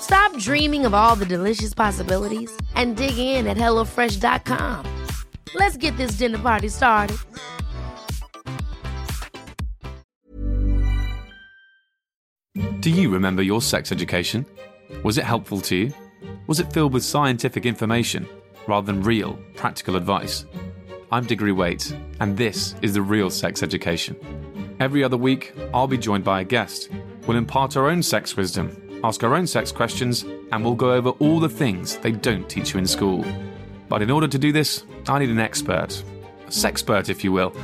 Stop dreaming of all the delicious possibilities and dig in at HelloFresh.com. Let's get this dinner party started. Do you remember your sex education? Was it helpful to you? Was it filled with scientific information rather than real, practical advice? I'm Diggory Waite, and this is the Real Sex Education. Every other week, I'll be joined by a guest. We'll impart our own sex wisdom, ask our own sex questions, and we'll go over all the things they don't teach you in school. But in order to do this, I need an expert. A sexpert, if you will.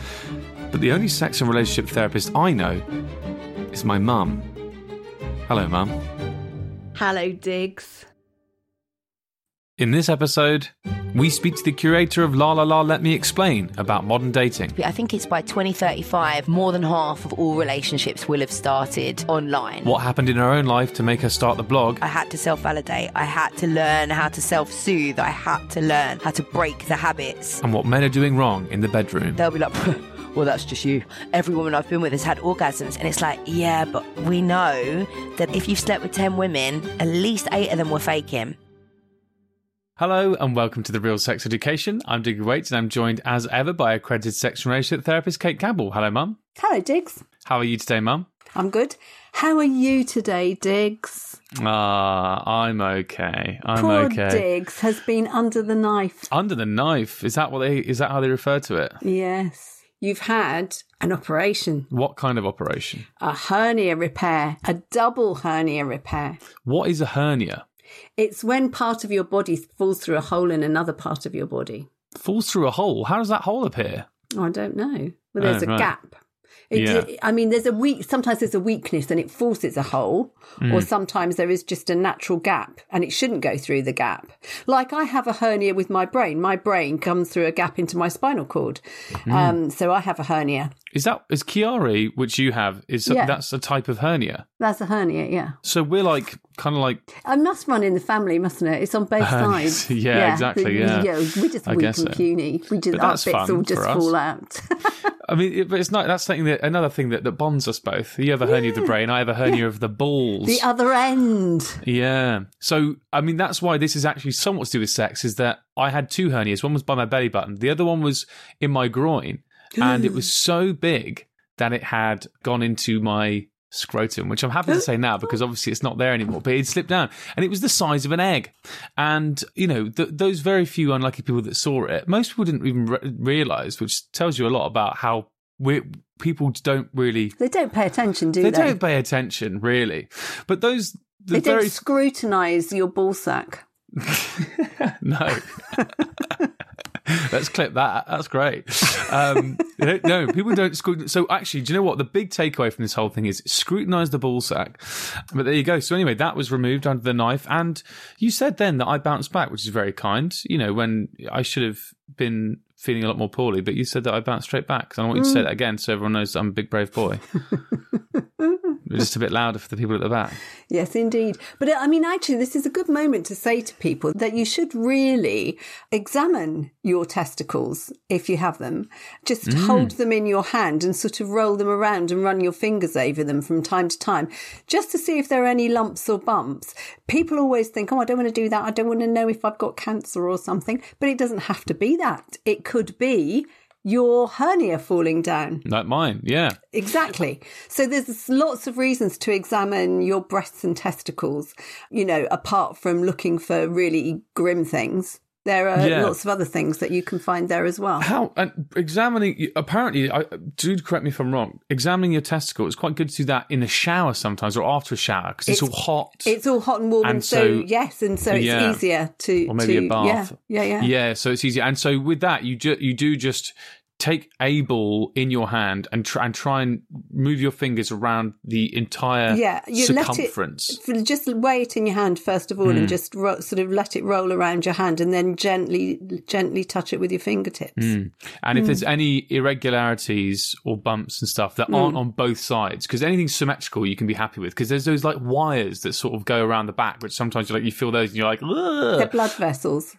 But the only sex and relationship therapist I know is my mum. Hello, Mum. Hello, Diggs. In this episode, we speak to the curator of La La La Let Me Explain about modern dating. I think it's by 2035, more than half of all relationships will have started online. What happened in her own life to make her start the blog, I had to self validate. I had to learn how to self soothe. I had to learn how to break the habits. and what men are doing wrong in the bedroom. They'll be like, well, that's just you. Every woman I've been with has had orgasms. And it's like, yeah, but we know that if you've slept with 10 women, at least eight of them were faking. Hello and welcome to the Real Sex Education. I'm Diggy Waits and I'm joined as ever by accredited sex and relationship therapist Cate Campbell. Hello, Mum. Hello, Diggs. How are you today, Mum? I'm good. How are you today, Diggs? Ah, I'm okay. I'm Poor okay. Diggs has been under the knife. Under the knife. Is that what they? Is that how they refer to it? Yes. You've had an operation, What kind of operation? a hernia repair, a double hernia repair. What is a hernia? It's when part of your body falls through a hole in another part of your body. Falls through a hole. How does that hole appear? Oh, I don't know. Well, there's Oh, a right. gap. It, Yeah. I mean, there's a weak. Sometimes there's a weakness and it forces a hole, Mm. or sometimes there is just a natural gap and it shouldn't go through the gap. Like I have a hernia with my brain. My brain comes through a gap into my spinal cord, Mm. um, so I have a hernia. Is that is Chiari, which you have, is Yeah. that's a type of hernia? That's a hernia. Yeah, So we're like kind of like it must run in the family, mustn't it? It's on both sides. Yeah, exactly, yeah. we're just I weak and so. puny. We just our bits all just us. fall out. I mean, it, but it's not. That's something that another thing that, that bonds us both. You have a hernia of the brain. I have a hernia of the balls. the other end. yeah. So I mean, that's why this is actually somewhat to do with sex. Is that I had two hernias. One was by my belly button. The other one was in my groin, and it was so big that it had gone into my scrotum, which I'm happy to say now because obviously it's not there anymore. But it slipped down, and it was the size of an egg. And you know, th- those very few unlucky people that saw it, most people didn't even re- realize, which tells you a lot about how we people don't really They don't pay attention, do they they? don't pay attention really. But those the They very don't scrutinise your ball sack. no. Let's clip that. That's great. Um, no, people don't. So actually, do you know what? The big takeaway from this whole thing is scrutinise the ball sack. But there you go. So anyway, that was removed under the knife. And you said then that I bounced back, which is very kind. You know, when I should have been feeling a lot more poorly, but you said that I bounced straight back. 'Cause I want you to say that again so everyone knows I'm a big, brave boy. Just a bit louder for the people at the back. Yes, indeed. But uh, I mean, actually, this is a good moment to say to people that you should really examine your testicles if you have them. Just hold them in your hand and sort of roll them around and run your fingers over them from time to time, just to see if there are any lumps or bumps. People always think, oh, I don't want to do that. I don't want to know if I've got cancer or something. But it doesn't have to be that. It could be your hernia falling down. Like mine, yeah. Exactly. So there's lots of reasons to examine your breasts and testicles, you know, apart from looking for really grim things. There are Yeah. lots of other things that you can find there as well. How and examining apparently, I, do correct me if I'm wrong. Examining your testicle it's quite good to do that in a shower sometimes or after a shower because it's, all hot. It's all hot and warm, and, And so, so- yes, and so it's yeah. easier to or maybe to, a bath. Yeah, yeah, yeah. Yeah, so it's easy. And so with that, you ju- you do just take a ball in your hand and try and try and move your fingers around the entire Yeah, you circumference. let it just weigh it in your hand first of all, Hmm. and just ro- sort of let it roll around your hand, and then gently, gently touch it with your fingertips. And Hmm. if there's any irregularities or bumps and stuff that aren't on both sides, because anything symmetrical you can be happy with, because there's those like wires that sort of go around the back, which sometimes you like you feel those and you're like, They're blood vessels,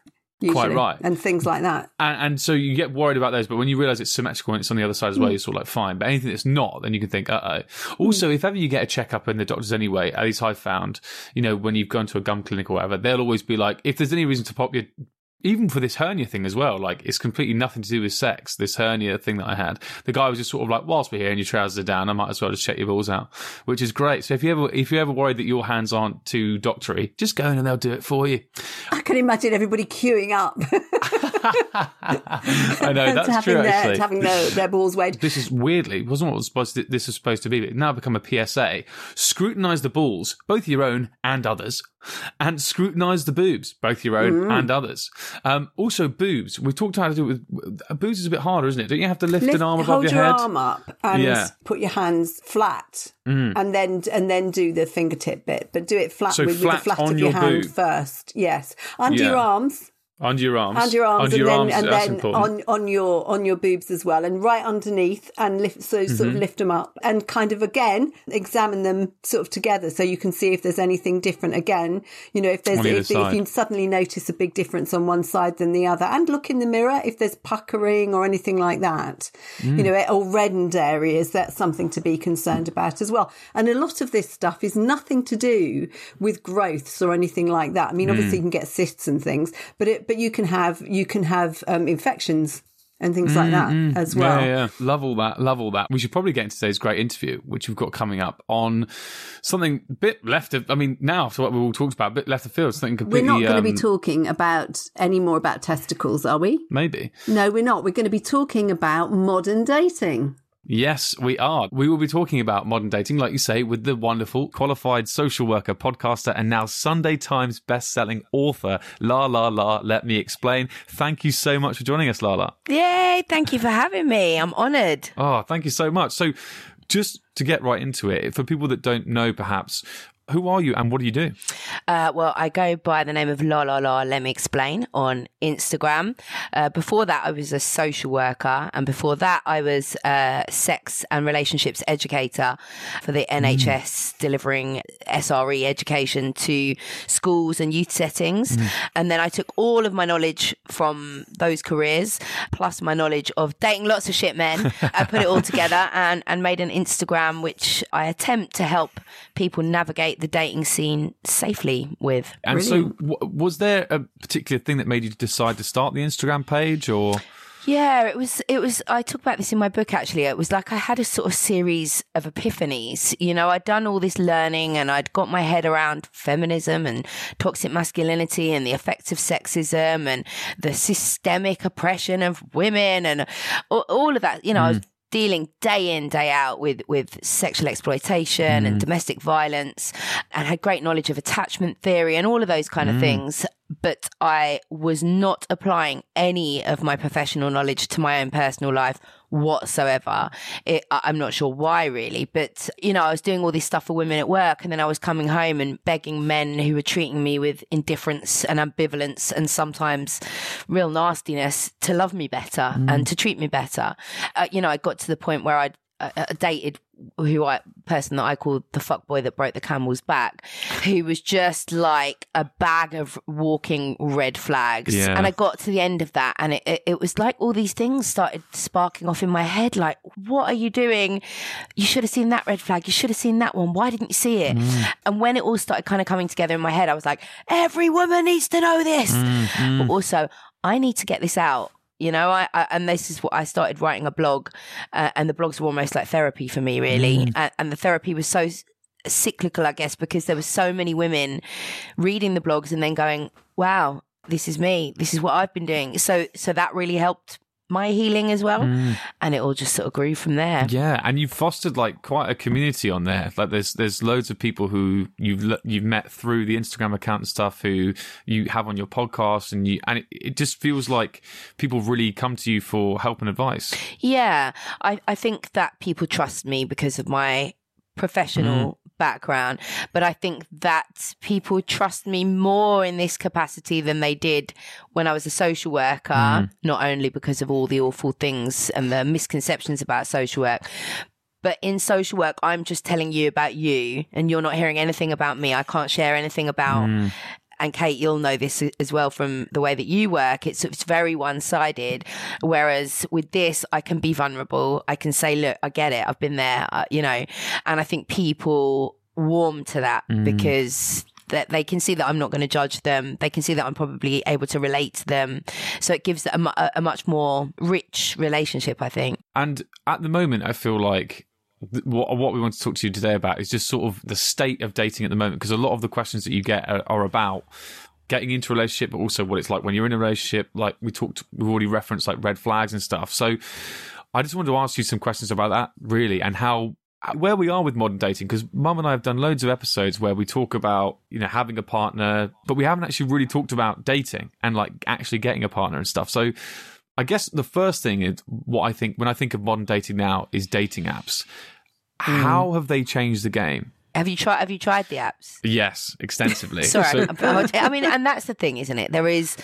Quite right. and things like that. and, and so you get worried about those. But when you realize it's symmetrical and it's on the other side as well, you're sort of like fine. But anything that's not, then you can think, uh oh. Also, if ever you get a checkup in the doctors anyway, at least I've found, you know, when you've gone to a gum clinic or whatever, they'll always be like, if there's any reason to pop your even for this hernia thing as well, like it's completely nothing to do with sex. This hernia thing that I had, the guy was just sort of like, whilst we're here and your trousers are down, I might as well just check your balls out, which is great. So if you ever if you ever worried that your hands aren't too doctory, just go in and they'll do it for you. I can imagine everybody queuing up I know that's having, true. their, Actually, having their, their balls weighed. this is weirdly wasn't what was supposed to, this was supposed to be. But it's now become a PSA. Scrutinize the balls, both your own and others, and scrutinize the boobs, both your own Mm. and others. Um, also, boobs. We've talked about how to do it with uh, boobs is a bit harder, isn't it? Don't you have to lift, Lift- an arm above hold your, your, head? arm up and Yeah. Mm. put your hands flat, and then and then do the fingertip bit, but do it flat So with, flat with the flat on of your, your hand boob. first. Yes, under Yeah. your arms, Under your arms. under your arms, Under and your then arms. and then on on your on your boobs as well, and right underneath, and lift so sort Mm-hmm. of lift them up, and kind of again examine them sort of together, so you can see if there's anything different. Again, you know, if there's if, if you suddenly notice a big difference on one side than the other, and look in the mirror if there's puckering or anything like that, Mm. you know, or reddened areas. That's something to be concerned about as well. And a lot of this stuff is nothing to do with growths or anything like that. I mean, Mm. obviously you can get cysts and things, but it but you can have you can have um, infections and things like that as well. Mm, Yeah, yeah, love all that, love all that. We should probably get into today's great interview, which we've got coming up on something a bit left of. I mean, now after what we all talked about, a bit left of field, something We're not going to be um, talking about any more about testicles, are we? maybe. No, we're not. We're going to be talking about modern dating. Yes, we are. We will be talking about modern dating, like you say, with the wonderful qualified social worker, podcaster, and now Sunday Times best-selling author, La La La. Let me explain. Thank you so much for joining us, La La. Yay, thank you for having me. I'm honoured. Oh, ah, thank you so much. So, just to get right into it, for people that don't know, perhaps, who are you and what do you do? Uh, well, I go by the name of La La La. Let me explain on Instagram. Uh, before that, I was a social worker, and before that, I was a sex and relationships educator for the NHS, delivering SRE education to schools and youth settings. And then I took all of my knowledge from those careers, plus my knowledge of dating lots of shit men. I put it all together and and made an Instagram, which I attempt to help people navigate the dating scene safely with. And so, w- was there a particular thing that made you decide to start the Instagram page, or Yeah, it was. It was. I talk about this in my book. Actually, it was like I had a sort of series of epiphanies. You know, I'd done all this learning, and I'd got my head around feminism and toxic masculinity and the effects of sexism and the systemic oppression of women and all, all of that. You know, I was mm. Dealing day in day out with with sexual exploitation and mm. domestic violence and had great knowledge of attachment theory and all of those kind of mm. things. But I was not applying any of my professional knowledge to my own personal life whatsoever. It, I'm not sure why really, but you know, I was doing all this stuff for women at work and then I was coming home and begging men who were treating me with indifference and ambivalence and sometimes real nastiness to love me better and to treat me better. Uh, you know, I got to the point where I'd uh, uh, dated who I person that I called the fuck boy that broke the camel's back, who was just like a bag of walking red flags. Yeah. And I got to the end of that, and it, it, it was like all these things started sparking off in my head. Like, what are you doing? You should have seen that red flag. You should have seen that one. Why didn't you see it? And when it all started kind of coming together in my head, I was like, every woman needs to know this. But also, I need to get this out. You know, I, I and this is what I started writing a blog, uh, and the blogs were almost like therapy for me, really. And, and the therapy was so cyclical, I guess, because there were so many women reading the blogs and then going, "Wow, this is me. This is what I've been doing." So, so that really helped my healing as well. Mm. And it all just sort of grew from there. Yeah, and you've fostered like quite a community on there. Like there's there's loads of people who you've you've met through the Instagram account and stuff who you have on your podcast and you and it, it just feels like people really come to you for help and advice. Yeah. I I think that people trust me because of my professional mm background, but I think that people trust me more in this capacity than they did when I was a social worker, mm. not only because of all the awful things and the misconceptions about social work, but in social work, I'm just telling you about you and you're not hearing anything about me. I can't share anything about mm and Kate, you'll know this as well from the way that you work. It's it's very one sided. Whereas with this, I can be vulnerable. I can say, look, I get it. I've been there. Uh, you know, and I think people warm to that mm. because that they can see that I'm not going to judge them. They can see that I'm probably able to relate to them. So it gives a, a, a much more rich relationship, I think. And at the moment, I feel like what, we want to talk to you today about is just sort of the state of dating at the moment because a lot of the questions that you get are, are, about getting into a relationship but also what it's like when you're in a relationship. Like we talked we've already referenced like red flags and stuff. So i just wanted to ask you some questions about that really and how where we are with modern dating because mum and i have done loads of episodes where we talk about you know having a partner but we haven't actually really talked about dating and like actually getting a partner and stuff. So I guess the first thing is what I think when I think of modern dating now is dating apps. Mm. How have they changed the game? Have you tried? Have you tried the apps? Yes, extensively. Sorry, so- I mean, and that's the thing, isn't it? There is,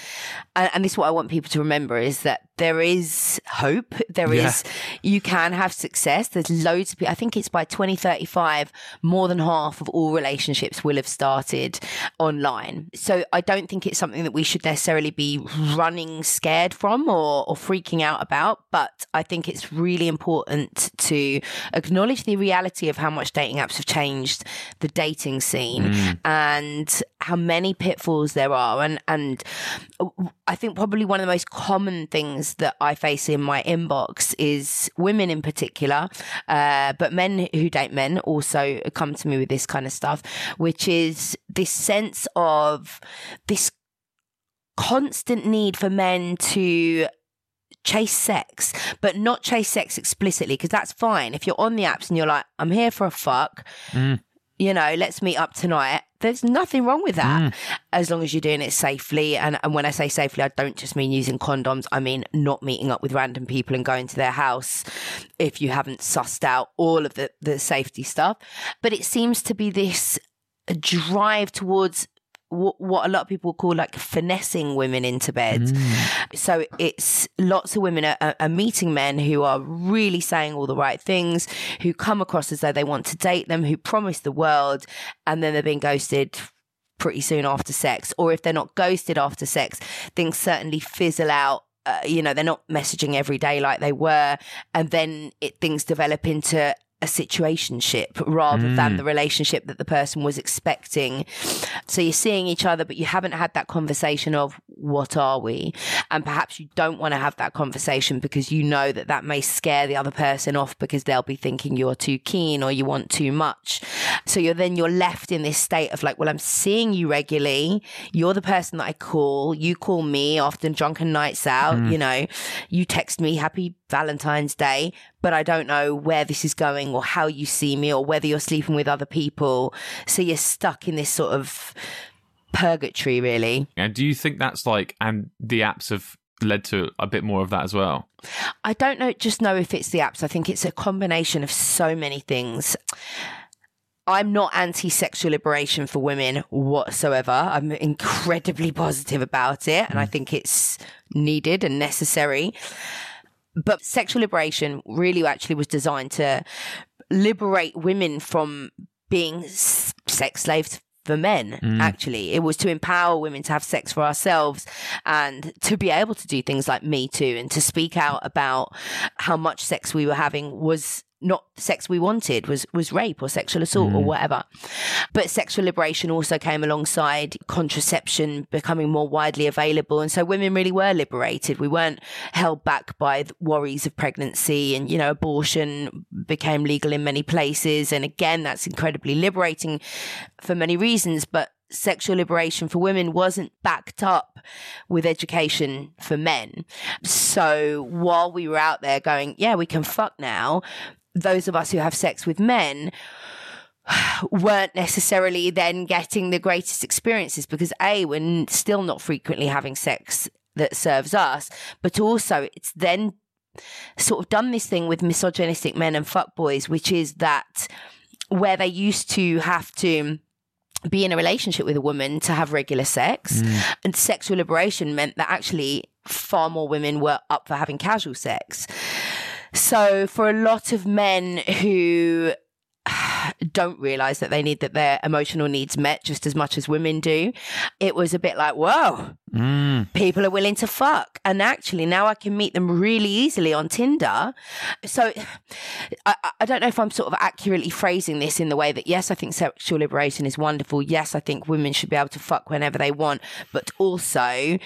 and this is what I want people to remember: is that there is hope. There yeah. is, you can have success. There's loads of people. I think it's by 2035, more than half of all relationships will have started online. So I don't think it's something that we should necessarily be running scared from or, or freaking out about. But I think it's really important to acknowledge the reality of how much dating apps have changed the dating scene mm. and how many pitfalls there are. And, and I think probably one of the most common things that I face in my inbox is women in particular, uh, but men who date men also come to me with this kind of stuff, which is this sense of this constant need for men to chase sex, but not chase sex explicitly, because that's fine. If you're on the apps and you're like, I'm here for a fuck, mm you know, let's meet up tonight. There's nothing wrong with that mm. as long as you're doing it safely. And, and when I say safely, I don't just mean using condoms. I mean not meeting up with random people and going to their house if you haven't sussed out all of the, the safety stuff. But it seems to be this drive towards what a lot of people call like finessing women into bed. Mm. So it's lots of women are, are, meeting men who are really saying all the right things, who come across as though they want to date them, who promise the world, and then they're being ghosted pretty soon after sex. Or if they're not ghosted after sex, things certainly fizzle out. Uh, you know, they're not messaging every day like they were. And then it, things develop into a situationship rather mm. than the relationship that the person was expecting. So you're seeing each other, but you haven't had that conversation of what are we? And perhaps you don't want to have that conversation because you know that that may scare the other person off because they'll be thinking you're too keen or you want too much. So you're then you're left in this state of like, well, I'm seeing you regularly. You're the person that I call. You call me often drunken nights out. Mm. You know, you text me happy Valentine's Day, but I don't know where this is going or how you see me or whether you're sleeping with other people. So you're stuck in this sort of purgatory, really. And do you think that's like, and the apps have led to a bit more of that as well? I don't know, just know if it's the apps. I think it's a combination of so many things. I'm not anti sexual liberation for women whatsoever. I'm incredibly positive about it, and I mm. think it's needed and necessary. But sexual liberation really actually was designed to liberate women from being sex slaves for men mm. actually it was to empower women to have sex for ourselves and to be able to do things like me too and to speak out about how much sex we were having was not sex we wanted was was rape or sexual assault mm. or whatever. But sexual liberation also came alongside contraception becoming more widely available. And so women really were liberated. We weren't held back by worries of pregnancy and you know abortion became legal in many places. And again that's incredibly liberating for many reasons. But sexual liberation for women wasn't backed up with education for men. So while we were out there going, yeah, we can fuck now, those of us who have sex with men weren't necessarily then getting the greatest experiences because A, we're still not frequently having sex that serves us, but also it's then sort of done this thing with misogynistic men and fuckboys, which is that where they used to have to be in a relationship with a woman to have regular sex mm. and sexual liberation meant that actually far more women were up for having casual sex. So for a lot of men who don't realize that they need that their emotional needs met just as much as women do. It was a bit like, whoa, mm. people are willing to fuck. And actually, now I can meet them really easily on Tinder. So I, I don't know if I'm sort of accurately phrasing this in the way that, yes, I think sexual liberation is wonderful. Yes, I think women should be able to fuck whenever they want. But also,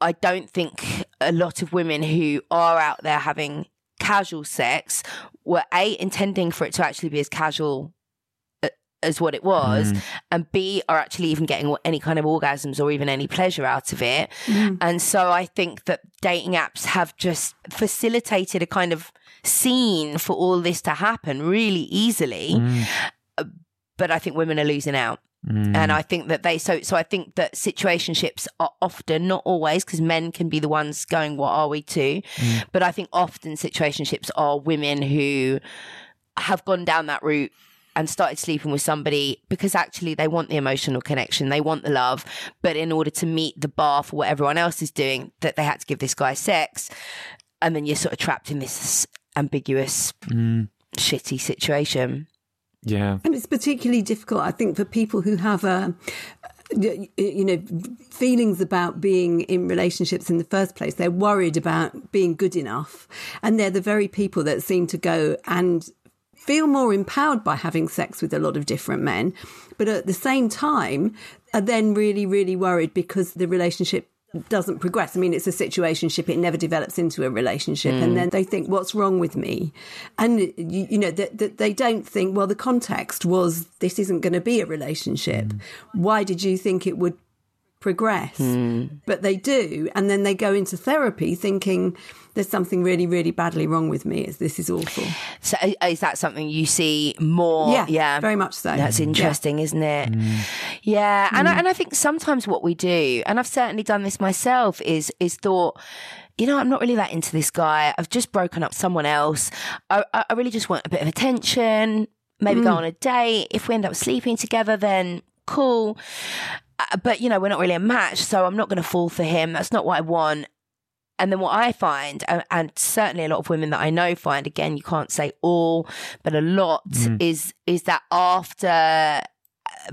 I don't think a lot of women who are out there having casual sex were a intending for it to actually be as casual as what it was, mm. and B are actually even getting any kind of orgasms or even any pleasure out of it. Mm. And so I think that dating apps have just facilitated a kind of scene for all this to happen really easily. Mm. But I think women are losing out. Mm. And I think that they so so I think that situationships are often not always because men can be the ones going what are we to mm. but I think often situationships are women who have gone down that route and started sleeping with somebody because actually they want the emotional connection, they want the love, but in order to meet the bar for what everyone else is doing, that they had to give this guy sex, and then you're sort of trapped in this ambiguous, mm. shitty situation. Yeah, and it's particularly difficult, I think, for people who have uh, a you know feelings about being in relationships in the first place. They're worried about being good enough. And they're the very people that seem to go and feel more empowered by having sex with a lot of different men, but at the same time are then really, really worried because the relationship doesn't progress. I mean, it's a situationship; it never develops into a relationship, mm. and then they think, "What's wrong with me?" And you, you know that, that they don't think, "Well, the context was this isn't going to be a relationship. Mm. Why did you think it would progress?" Mm. But they do, and then they go into therapy thinking there's something really, really badly wrong with me. This is awful. So is that something you see more? Yeah, yeah, very much so. That's interesting, yeah. isn't it? Mm. Yeah, and mm. I, and I think sometimes what we do, and I've certainly done this myself, is is thought you know, I'm not really that into this guy. I've just broken up someone else. I, I really just want a bit of attention, maybe mm. go on a date. If we end up sleeping together, then cool. Uh, but, you know, we're not really a match, so I'm not going to fall for him. That's not what I want. And then what I find, and certainly a lot of women that I know find, again, you can't say all, but a lot mm. is is that after uh,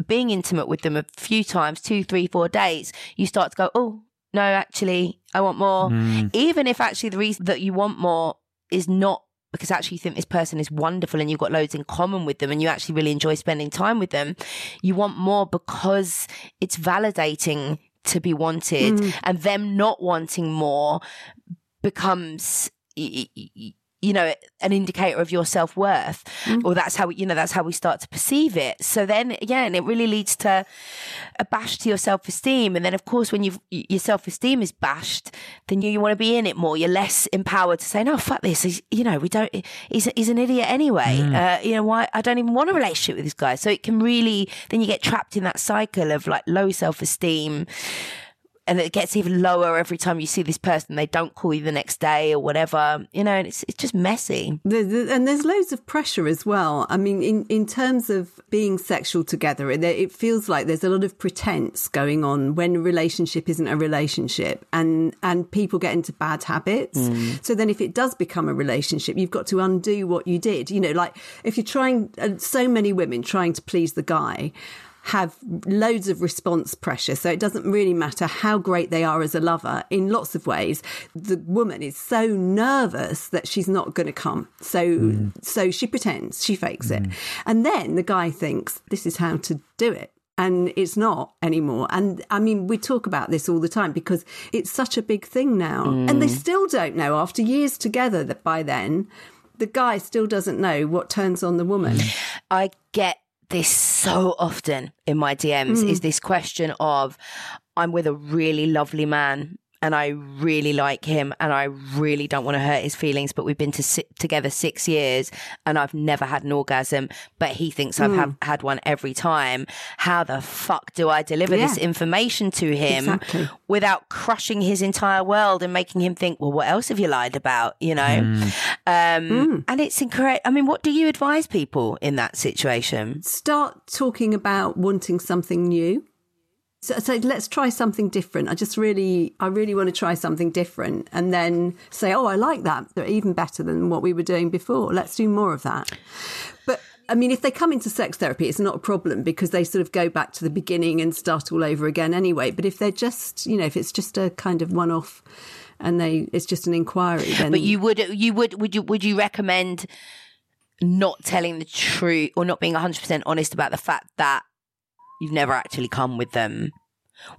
being intimate with them a few times, two, three, four days, you start to go, oh no, actually, I want more. Mm. Even if actually the reason that you want more is not because actually you think this person is wonderful and you've got loads in common with them and you actually really enjoy spending time with them. You want more because it's validating to be wanted mm. and them not wanting more becomes you know an indicator of your self-worth mm. or that's how you know that's how we start to perceive it. So then again it really leads to a bash to your self-esteem. And then of course when you've your self-esteem is bashed then you, you want to be in it more. You're less empowered to say no fuck this. He's, you know we don't he's, he's an idiot anyway. Mm. uh, you know why i don't even want a relationship with this guy. So it can really then you get trapped in that cycle of like low self-esteem and it gets even lower every time you see this person. They don't call you the next day or whatever, you know, and it's it's just messy. And there's loads of pressure as well. I mean, in in terms of being sexual together, it, it feels like there's a lot of pretense going on when a relationship isn't a relationship, and and people get into bad habits. Mm. So then, if it does become a relationship, you've got to undo what you did. You know, like if you're trying, uh, so many women trying to please the guy have loads of response pressure. So it doesn't really matter how great they are as a lover in lots of ways. The woman is so nervous that she's not going to come. So, mm. so she pretends, she fakes mm. it. And then the guy thinks this is how to do it and it's not anymore. And I mean, we talk about this all the time because it's such a big thing now. Mm. And they mm. still don't know after years together that by then the guy still doesn't know what turns on the woman. I get this so often in my DMs mm. is this question of I'm with a really lovely man and I really like him and I really don't want to hurt his feelings, but we've been to si- together six years and I've never had an orgasm, but he thinks I've have, had one every time. How the fuck do I deliver yeah. this information to him exactly. without crushing his entire world and making him think, well, what else have you lied about? You know? Mm. Um, mm. And it's incorrect. I mean, what do you advise people in that situation? Start talking about wanting something new so, so, let's try something different. I just really, I really want to try something different, and then say, "Oh, I like that. They're even better than what we were doing before. Let's do more of that." But I mean, if they come into sex therapy, it's not a problem because they sort of go back to the beginning and start all over again anyway. But if they're just, you know, if it's just a kind of one-off, and they, it's just an inquiry, then. But you would, you would, would you, would you recommend not telling the truth or not being hundred percent honest about the fact that you've never actually come with them.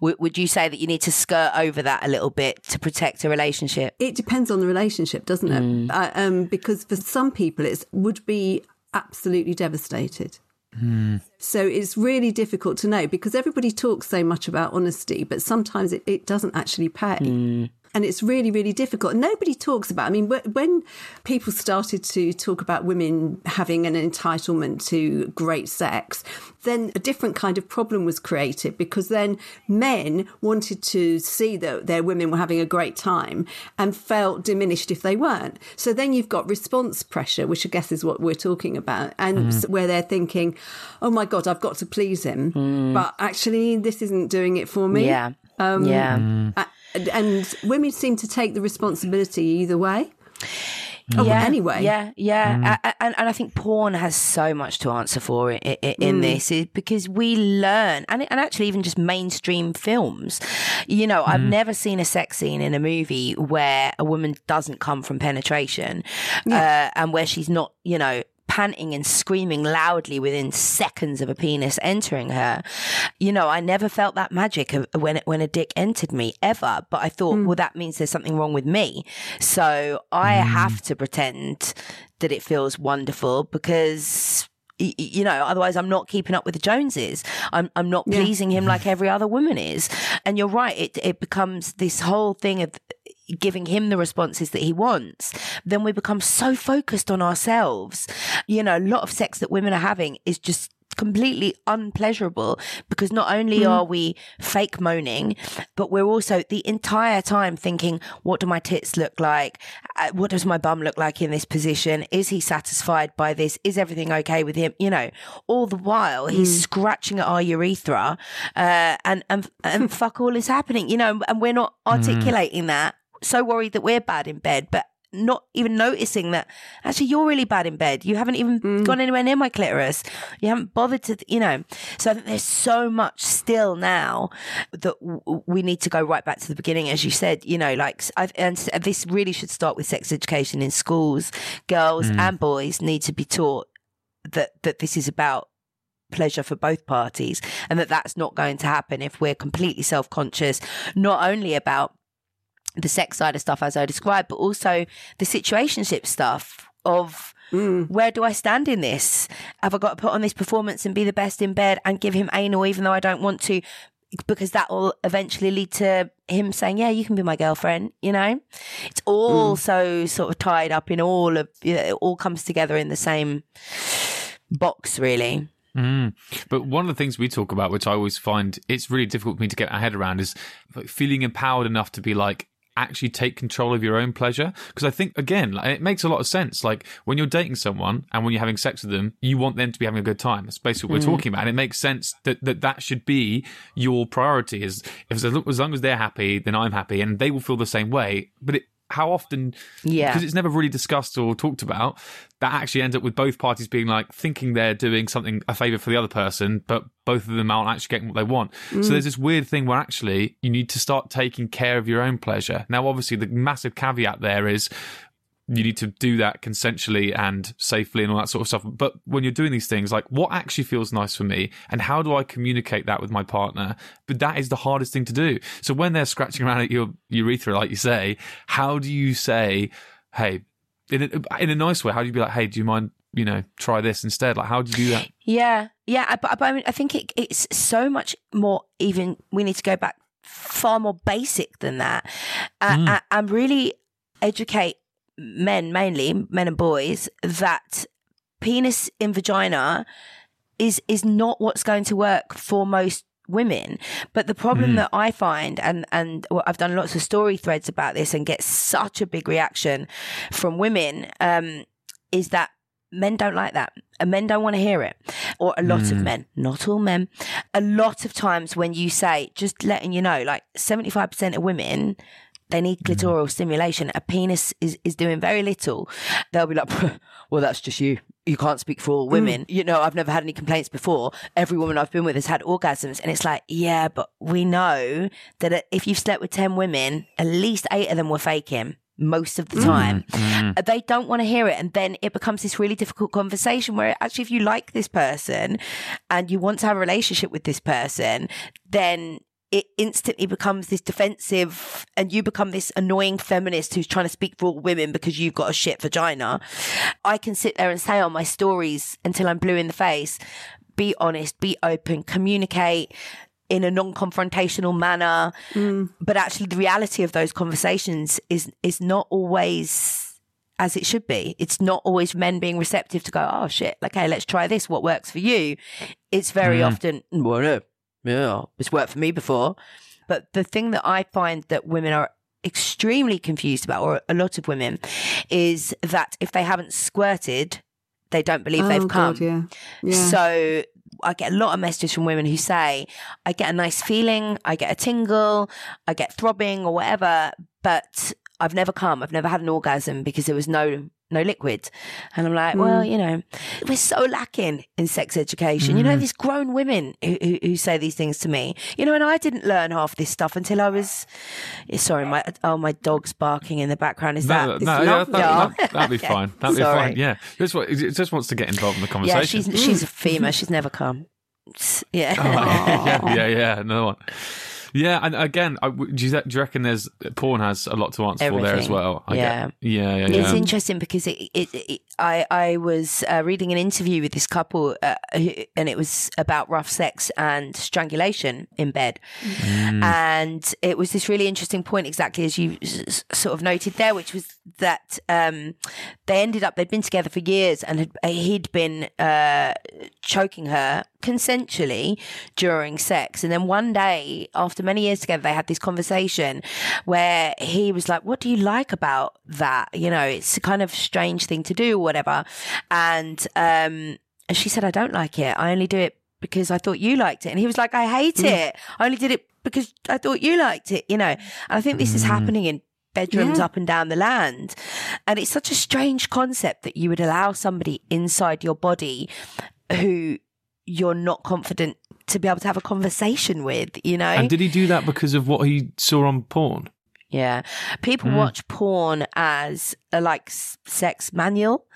W- would you say that you need to skirt over that a little bit to protect a relationship? It depends on the relationship, doesn't it? Mm. Uh, um, because for some people, it would be absolutely devastated. Mm. So it's really difficult to know because everybody talks so much about honesty, but sometimes it, it doesn't actually pay. Mm and it's really really difficult. Nobody talks about i mean when people started to talk about women having an entitlement to great sex then a different kind of problem was created because then men wanted to see that their women were having a great time and felt diminished if they weren't. So then you've got response pressure which i guess is what we're talking about and mm. where they're thinking oh my god i've got to please him. Mm. but actually this isn't doing it for me. Yeah. Um, yeah mm and women seem to take the responsibility either way. Oh, yeah, anyway. Yeah, yeah. Mm. And, and I think porn has so much to answer for in, in mm. this because we learn, and, and actually even just mainstream films. You know, mm. I've never seen a sex scene in a movie where a woman doesn't come from penetration yeah. uh, and where she's not, you know, panting and screaming loudly within seconds of a penis entering her. You know, I never felt that magic when when a dick entered me ever. But I thought, mm. well, that means there's something wrong with me. So I mm. have to pretend that it feels wonderful because you know, otherwise I'm not keeping up with the Joneses. I'm, I'm not pleasing yeah. him like every other woman is. And you're right. It, it becomes this whole thing of giving him the responses that he wants, then we become so focused on ourselves. You know, a lot of sex that women are having is just completely unpleasurable because not only mm. are we fake moaning, but we're also the entire time thinking, what do my tits look like? Uh, what does my bum look like in this position? Is he satisfied by this? Is everything okay with him? You know, all the while he's mm. scratching at our urethra, uh, and, and, and fuck all is happening, you know, and we're not mm. articulating mm. that so worried that we're bad in bed, but not even noticing that actually you're really bad in bed. You haven't even mm. gone anywhere near my clitoris. You haven't bothered to, you know. So I think there's so much still now that w- we need to go right back to the beginning, as you said. You know, like I've, and this really should start with sex education in schools. Girls mm. and boys need to be taught that that this is about pleasure for both parties and that that's not going to happen if we're completely self-conscious not only about the sex side of stuff as I described, but also the situationship stuff of mm. where do I stand in this? Have I got to put on this performance and be the best in bed and give him anal even though I don't want to? Because that will eventually lead to him saying, "Yeah, you can be my girlfriend." You know, it's all mm. so sort of tied up in all of you know, it. All comes together in the same box, really. Mm. But one of the things we talk about, which I always find it's really difficult for me to get my head around, is feeling empowered enough to be like, actually take control of your own pleasure? Because i think again like, it makes a lot of sense. Like when you're dating someone and when you're having sex with them you want them to be having a good time. That's basically what we're mm. talking about. And it makes sense that, that that should be your priority is if as long as they're happy then i'm happy and they will feel the same way. But it how often yeah because it's never really discussed or talked about that actually ends up with both parties being like thinking they're doing something a favor for the other person but both of them aren't actually getting what they want mm. so there's this weird thing where actually you need to start taking care of your own pleasure now obviously the massive caveat there is you need to do that consensually and safely and all that sort of stuff. But when you're doing these things, like what actually feels nice for me and how do I communicate that with my partner? But that is the hardest thing to do. So when they're scratching around at your urethra, like you say, how do you say, Hey, in a, in a nice way, how do you be like, Hey, do you mind, you know, try this instead? Like, how do you do that? Yeah. Yeah, I- but, but I, mean, I think it, it's so much more. Even we need to go back far more basic than that, uh, Mm. and really educate men, mainly men and boys, that penis in vagina is is not what's going to work for most women. But the problem Mm. that I find, and and well, I've done lots of story threads about this, and get such a big reaction from women, um, is that men don't like that. And men don't want to hear it. Or a lot of men, not all men. A lot of times when you say, just letting you know, like 75% of women, they need mm. clitoral stimulation. A penis is, is doing very little. They'll be like, well, that's just you. You can't speak for all mm. women. You know, I've never had any complaints before. Every woman I've been with has had orgasms. And it's like, yeah, but we know that if you've slept with 10 women, at least eight of them were faking most of the mm. time. Uh, They don't want to hear it. And then it becomes this really difficult conversation where actually, if you like this person and you want to have a relationship with this person, then it instantly becomes this defensive and you become this annoying feminist who's trying to speak for all women because you've got a shit vagina. I can sit there and say on my stories until I'm blue in the face, be honest, be open, communicate in a non-confrontational manner. Mm. But actually the reality of those conversations is is not always as it should be. It's not always men being receptive to go, oh shit, okay, let's try this. What works for you? It's very mm. often, well, no, yeah, it's worked for me before. But the thing that I find that women are extremely confused about, or a lot of women, is that if they haven't squirted, they don't believe oh, they've come. God, yeah. Yeah. So I get a lot of messages from women who say, I get a nice feeling, I get a tingle, I get throbbing or whatever, but I've never come. I've never had an orgasm because there was no no liquid. And I'm like, well, mm. you know, we're so lacking in sex education. You know, mm-hmm. these grown women who, who, who say these things to me, you know, and I didn't learn half this stuff until I was, sorry, my, oh, my dog's barking in the background. Is that, No, no, yeah, that, that, that'd be fine. That'd be fine. Yeah, just, wa- it just wants to get involved in the conversation. Yeah, she's, she's a female. She's never come. Yeah. Oh, yeah, yeah, yeah, another one. Yeah, and again, I, do, you, do you reckon there's porn has a lot to answer for there as well? I Yeah. get, yeah, yeah, It's yeah. interesting because it, it, it I I was uh, reading an interview with this couple, uh, and it was about rough sex and strangulation in bed, and it was this really interesting point, exactly as you s- s- sort of noted there, which was that um, they ended up they'd been together for years, and had, he'd been uh, choking her consensually during sex, and then one day after many years together, they had this conversation where he was like, "What do you like about that? You know, it's a kind of strange thing to do, or whatever." And um, she said, "I don't like it. I only do it because I thought you liked it." And he was like, "I hate it. I only did it because I thought you liked it." You know, and I think this is happening in bedrooms Yeah. up and down the land. And it's such a strange concept that you would allow somebody inside your body who you're not confident to be able to have a conversation with, you know? And did he do that because of what he saw on porn? Yeah. People hmm. watch porn as a like sex manual.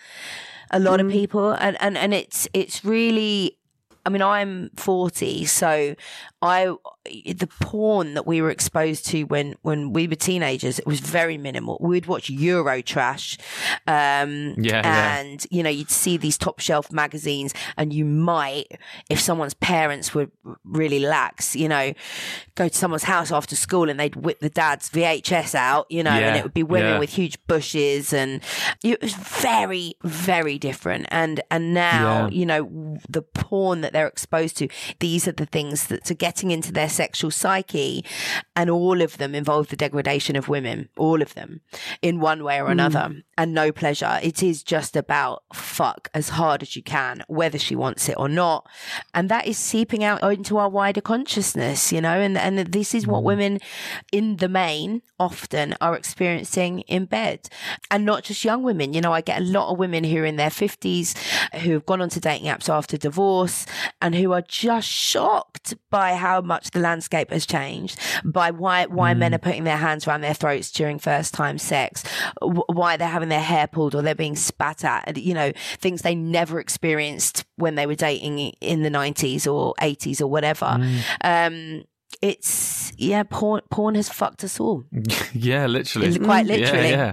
A lot of hmm. people and, and, and it's it's really I mean I'm 40 so I the porn that we were exposed to when when we were teenagers it was very minimal. We'd watch Eurotrash um Yeah, yeah. and you know you'd see these top shelf magazines and you might if someone's parents were really lax you know go to someone's house after school and they'd whip the dad's VHS out you know and it would be women yeah. with huge bushes and it was very very different and and now Yeah. you know the porn that they're exposed to these are the things that are getting into their sexual psyche and all of them involve the degradation of women all of them in one way or hmm. another and no pleasure. It is just about fuck as hard as you can whether she wants it or not. And that is seeping out into our wider consciousness you know and and this is what hmm. women in the main often are experiencing in bed. And not just young women you know i get a lot of women who are in their 50s who have gone onto dating apps after divorce and who are just shocked by how much the landscape has changed by why why men are putting their hands around their throats during first time sex why they're having their hair pulled or they're being spat at you know things they never experienced when they were dating in the 90s or 80s or whatever. Um it's yeah porn porn has fucked us all. Yeah, literally. Quite Yeah, literally? Yeah,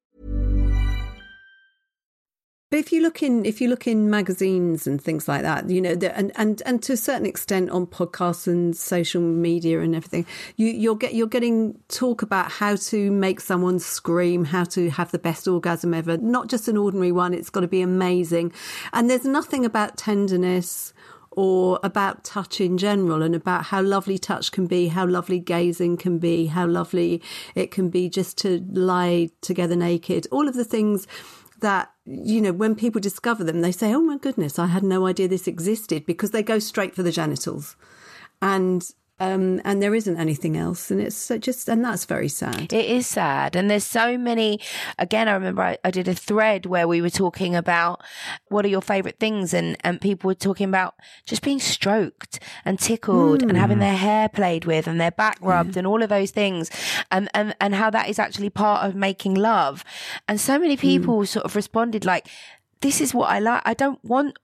But if you look in, if you look in magazines and things like that, you know, and and and to a certain extent on podcasts and social media and everything, you you're get you're getting talk about how to make someone scream, how to have the best orgasm ever, not just an ordinary one. It's got to be amazing, and there's nothing about tenderness or about touch in general and about how lovely touch can be, how lovely gazing can be, how lovely it can be just to lie together naked. All of the things that you know when people discover them they say oh my goodness i had no idea this existed because they go straight for the genitals. And um, and there isn't anything else, and it's just, and that's very sad. It is sad, and there's so many. Again, I remember I, I did a thread where we were talking about what are your favorite things, and and people were talking about just being stroked and tickled, mm. and having their hair played with, and their back rubbed, yeah. and all of those things, and and and how that is actually part of making love. And so many people mm. sort of responded like, "This is what I like. I don't want."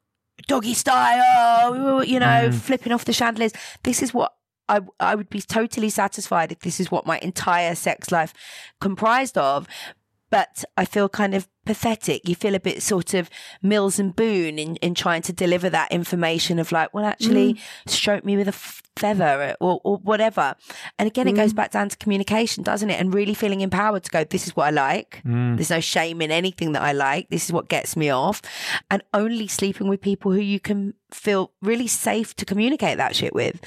Doggy style, you know, mm. flipping off the chandeliers. This is what I, I would be totally satisfied if this is what my entire sex life comprised of. But I feel kind of pathetic. You feel a bit sort of Mills and Boon in, in trying to deliver that information of like, well, actually, mm. stroke me with a feather or, or whatever. And again, it goes mm. back down to communication, doesn't it? And really feeling empowered to go, this is what I like. Mm. There's no shame in anything that I like. This is what gets me off. And only sleeping with people who you can feel really safe to communicate that shit with.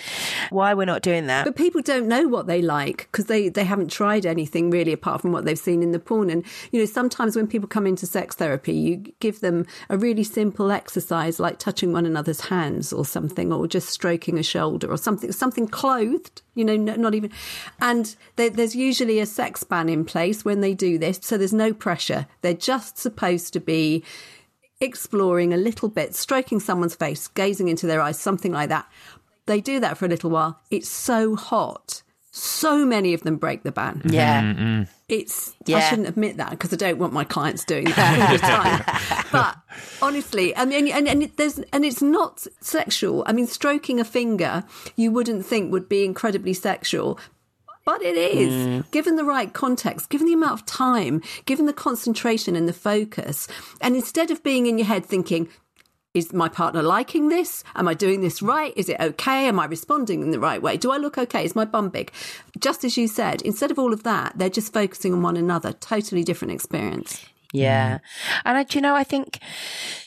Why we're not doing that. But people don't know what they like because they, they haven't tried anything really apart from what they've seen in the porn. And, you know, sometimes when people come into sex therapy, you give them a really simple exercise like touching one another's hands or something, or just stroking a shoulder or something, something clothed, you know, not even. And there's usually a sex ban in place when they do this. So there's no pressure. They're just supposed to be exploring a little bit, stroking someone's face, gazing into their eyes, something like that. They do that for a little while. It's so hot. So many of them break the ban. Yeah. Mm-hmm. It's, yeah. I shouldn't admit that because I don't want my clients doing that all the time. but honestly, I mean, and, and, it, there's, and it's not sexual. I mean, stroking a finger, you wouldn't think would be incredibly sexual, but it is, mm. given the right context, given the amount of time, given the concentration and the focus. And instead of being in your head thinking, is my partner liking this? Am I doing this right? Is it okay? Am I responding in the right way? Do I look okay? Is my bum big? Just as you said, instead of all of that, they're just focusing on one another. Totally different experience. Yeah. And I, you know, I think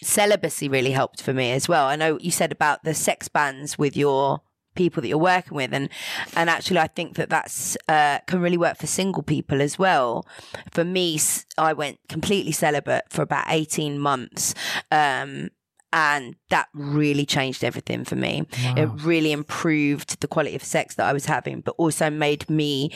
celibacy really helped for me as well. I know you said about the sex bans with your people that you're working with and and actually I think that that's uh, can really work for single people as well for me I went completely celibate for about 18 months um, and that really changed everything for me wow. it really improved the quality of sex that I was having but also made me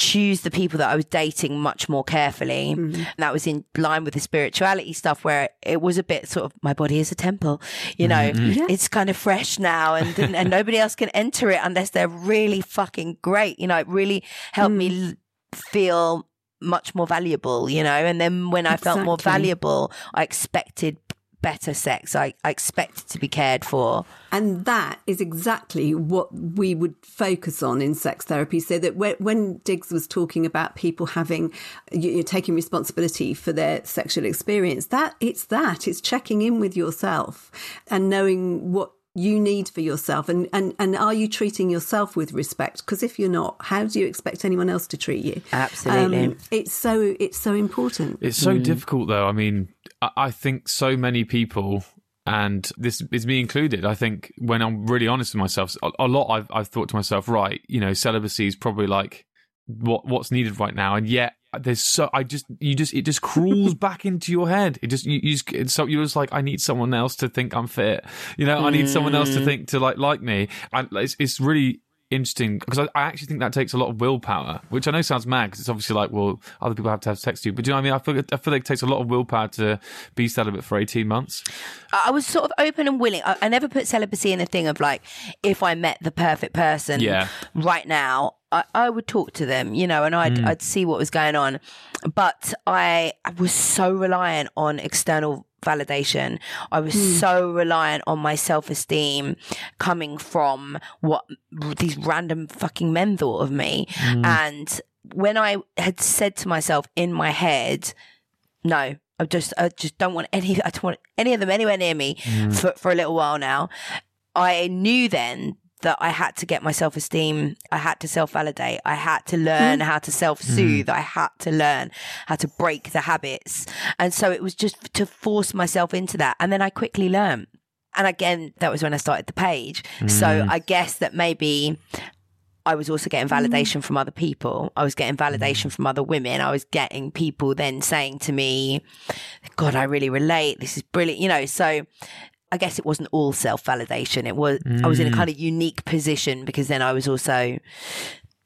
choose the people that I was dating much more carefully. Mm-hmm. And that was in line with the spirituality stuff where it was a bit sort of my body is a temple, you know, mm-hmm. it's kind of fresh now and, and nobody else can enter it unless they're really fucking great. You know, it really helped mm. me feel much more valuable, you know, and then when I exactly. felt more valuable, I expected better sex. I, I expect to be cared for. And that is exactly what we would focus on in sex therapy. So that when, when Diggs was talking about people having, you know, taking responsibility for their sexual experience, that it's that, it's checking in with yourself and knowing what you need for yourself and and, and are you treating yourself with respect because if you're not how do you expect anyone else to treat you Absolutely. um, it's so it's so important It's so difficult, though. I mean, I, think so many people, and this is me included. I think when I'm really honest with myself, a, lot I've, I've thought to myself, right, you know, celibacy is probably like what what's needed right now, and yet there's so I just you just it just crawls back into your head. It just you, you just it's so you're just like I need someone else to think I'm fit. You know, I need someone else to mm. think to like like me. And it's it's really interesting because I, I actually think that takes a lot of willpower, which I know sounds mad because it's obviously like, well, other people have to have sex to you. But do you know what I mean? I feel, I feel like it takes a lot of willpower to be celibate for 18 months. I was sort of open and willing. I, I never put celibacy in a thing of like, if I met the perfect person Yeah. right now, I, I would talk to them, you know, and I'd, mm. I'd see what was going on. But I, I was so reliant on external validation. I was hmm. so reliant on my self esteem coming from what these random fucking men thought of me. Hmm. And when I had said to myself in my head, no, I just I just don't want any I don't want any of them anywhere near me hmm. for for a little while now. I knew then that I had to get my self esteem. I had to self validate. I had to learn mm. how to self soothe. Mm. I had to learn how to break the habits. And so it was just to force myself into that. And then I quickly learned. And again, that was when I started the page. So mm. I guess that maybe I was also getting validation from other people. I was getting validation from other women. I was getting people then saying to me, God, I really relate. This is brilliant. You know, so I guess it wasn't all self validation. It was, I was in a mm. kind of unique position because then I was also,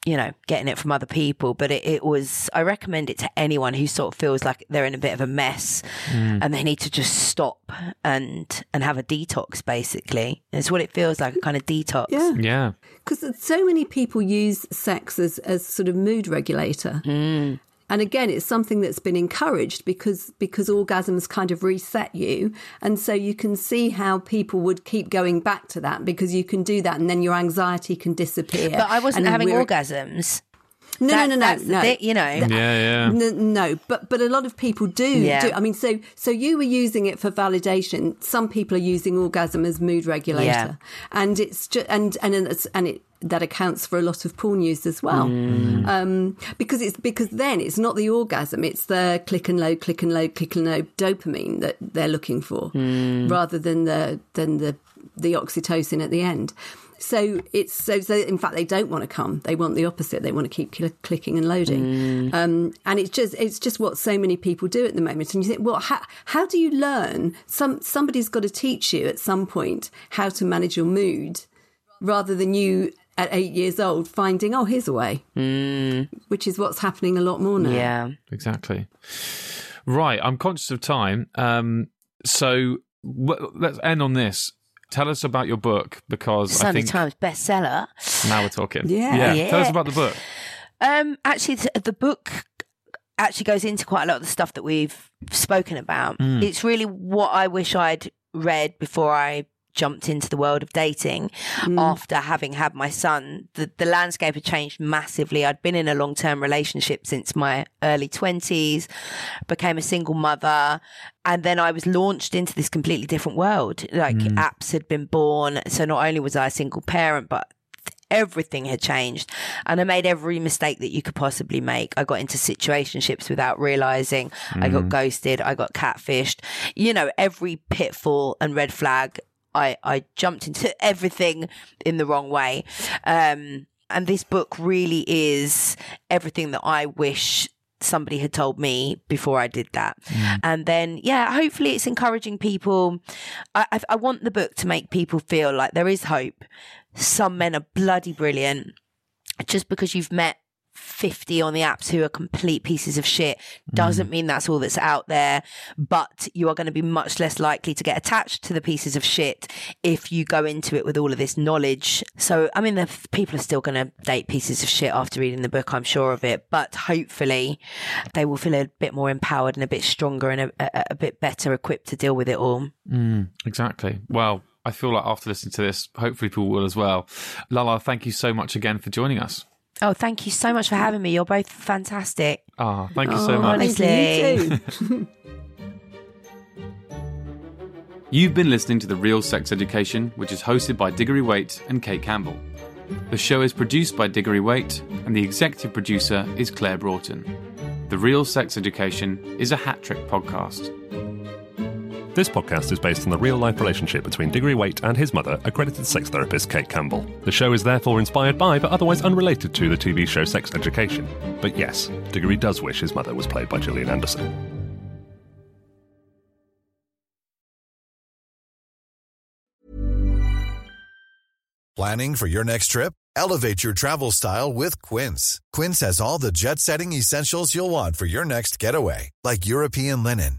you know, getting it from other people. But it, it was, I recommend it to anyone who sort of feels like they're in a bit of a mess mm. and they need to just stop and, and have a detox basically. It's what it feels like, a kind of detox. yeah Yeah. because so many people use sex as as sort of mood regulator mm. And again it's something that's been encouraged because because orgasms kind of reset you and so you can see how people would keep going back to that because you can do that and then your anxiety can disappear But I wasn't having orgasms. no That- no no no no thing, you know. Yeah. Yeah. N- no, but but a lot of people do. Yeah. do. I mean, so so you were using it for validation. Some people are using orgasm as mood regulator, Yeah. and it's just and and it's, and it that accounts for a lot of porn use as well, Mm. um, because it's because then it's not the orgasm, it's the click and load, click and load, click and load dopamine that they're looking for, Mm. rather than the than the the oxytocin at the end. So it's so, so in fact they don't want to come. They want the opposite. They want to keep cl- clicking and loading. Um, and it's just it's just what so many people do at the moment. And you think, well, how, how do you learn? Some somebody's got to teach you at some point how to manage your mood, rather than you at eight years old finding, oh, here's a way, which is what's happening a lot more now. Yeah. Exactly. Right. I'm conscious of time. Um, so w- let's end on this. Tell us about your book because I Sunday think Times bestseller. now we're talking. Yeah. yeah. Tell us about the book. Um, actually, the, the book actually goes into quite a lot of the stuff that we've spoken about. It's really what I wish I'd read before I jumped into the world of dating mm. after having had my son. The, the landscape had changed massively. I'd been in a long term relationship since my early 20s, became a single mother, and then I was launched into this completely different world. Like mm. apps had been born. So not only was I a single parent, but everything had changed and I made every mistake that you could possibly make. I got into situationships without realizing. I got mm. ghosted. I got catfished. You know, every pitfall and red flag. I, I jumped into everything in the wrong way. Um, and this book really is everything that I wish somebody had told me before I did that. And then, yeah, hopefully it's encouraging people. I, I, I want the book to make people feel like there is hope. Some men are bloody brilliant. Just because you've met 50 on the apps who are complete pieces of shit mm. doesn't mean that's all that's out there, but you are going to be much less likely to get attached to the pieces of shit if you go into it with all of this knowledge. So, I mean, the people are still going to date pieces of shit after reading the book, I'm sure of it, but hopefully they will feel a bit more empowered and a bit stronger and a, a, a bit better equipped to deal with it all. Mm, exactly. Well, I feel like after listening to this, hopefully people will as well. Lala, thank you so much again for joining us. Oh, thank you so much for having me. You're both fantastic. Ah, thank you so Oh, much. thank Honestly. you too. You've been listening to The Real Sex Education, which is hosted by Diggory Waite and Cate Campbell. The show is produced by Diggory Waite, and the executive producer is Claire Broughton. The Real Sex Education is a hat trick podcast. This podcast is based on the real life relationship between Diggory Waite and his mother, accredited sex therapist Cate Campbell. The show is therefore inspired by, but otherwise unrelated to, the TV show Sex Education. But yes, Diggory does wish his mother was played by Gillian Anderson. Planning for your next trip? Elevate your travel style with Quince. Quince has all the jet setting essentials you'll want for your next getaway, like European linen,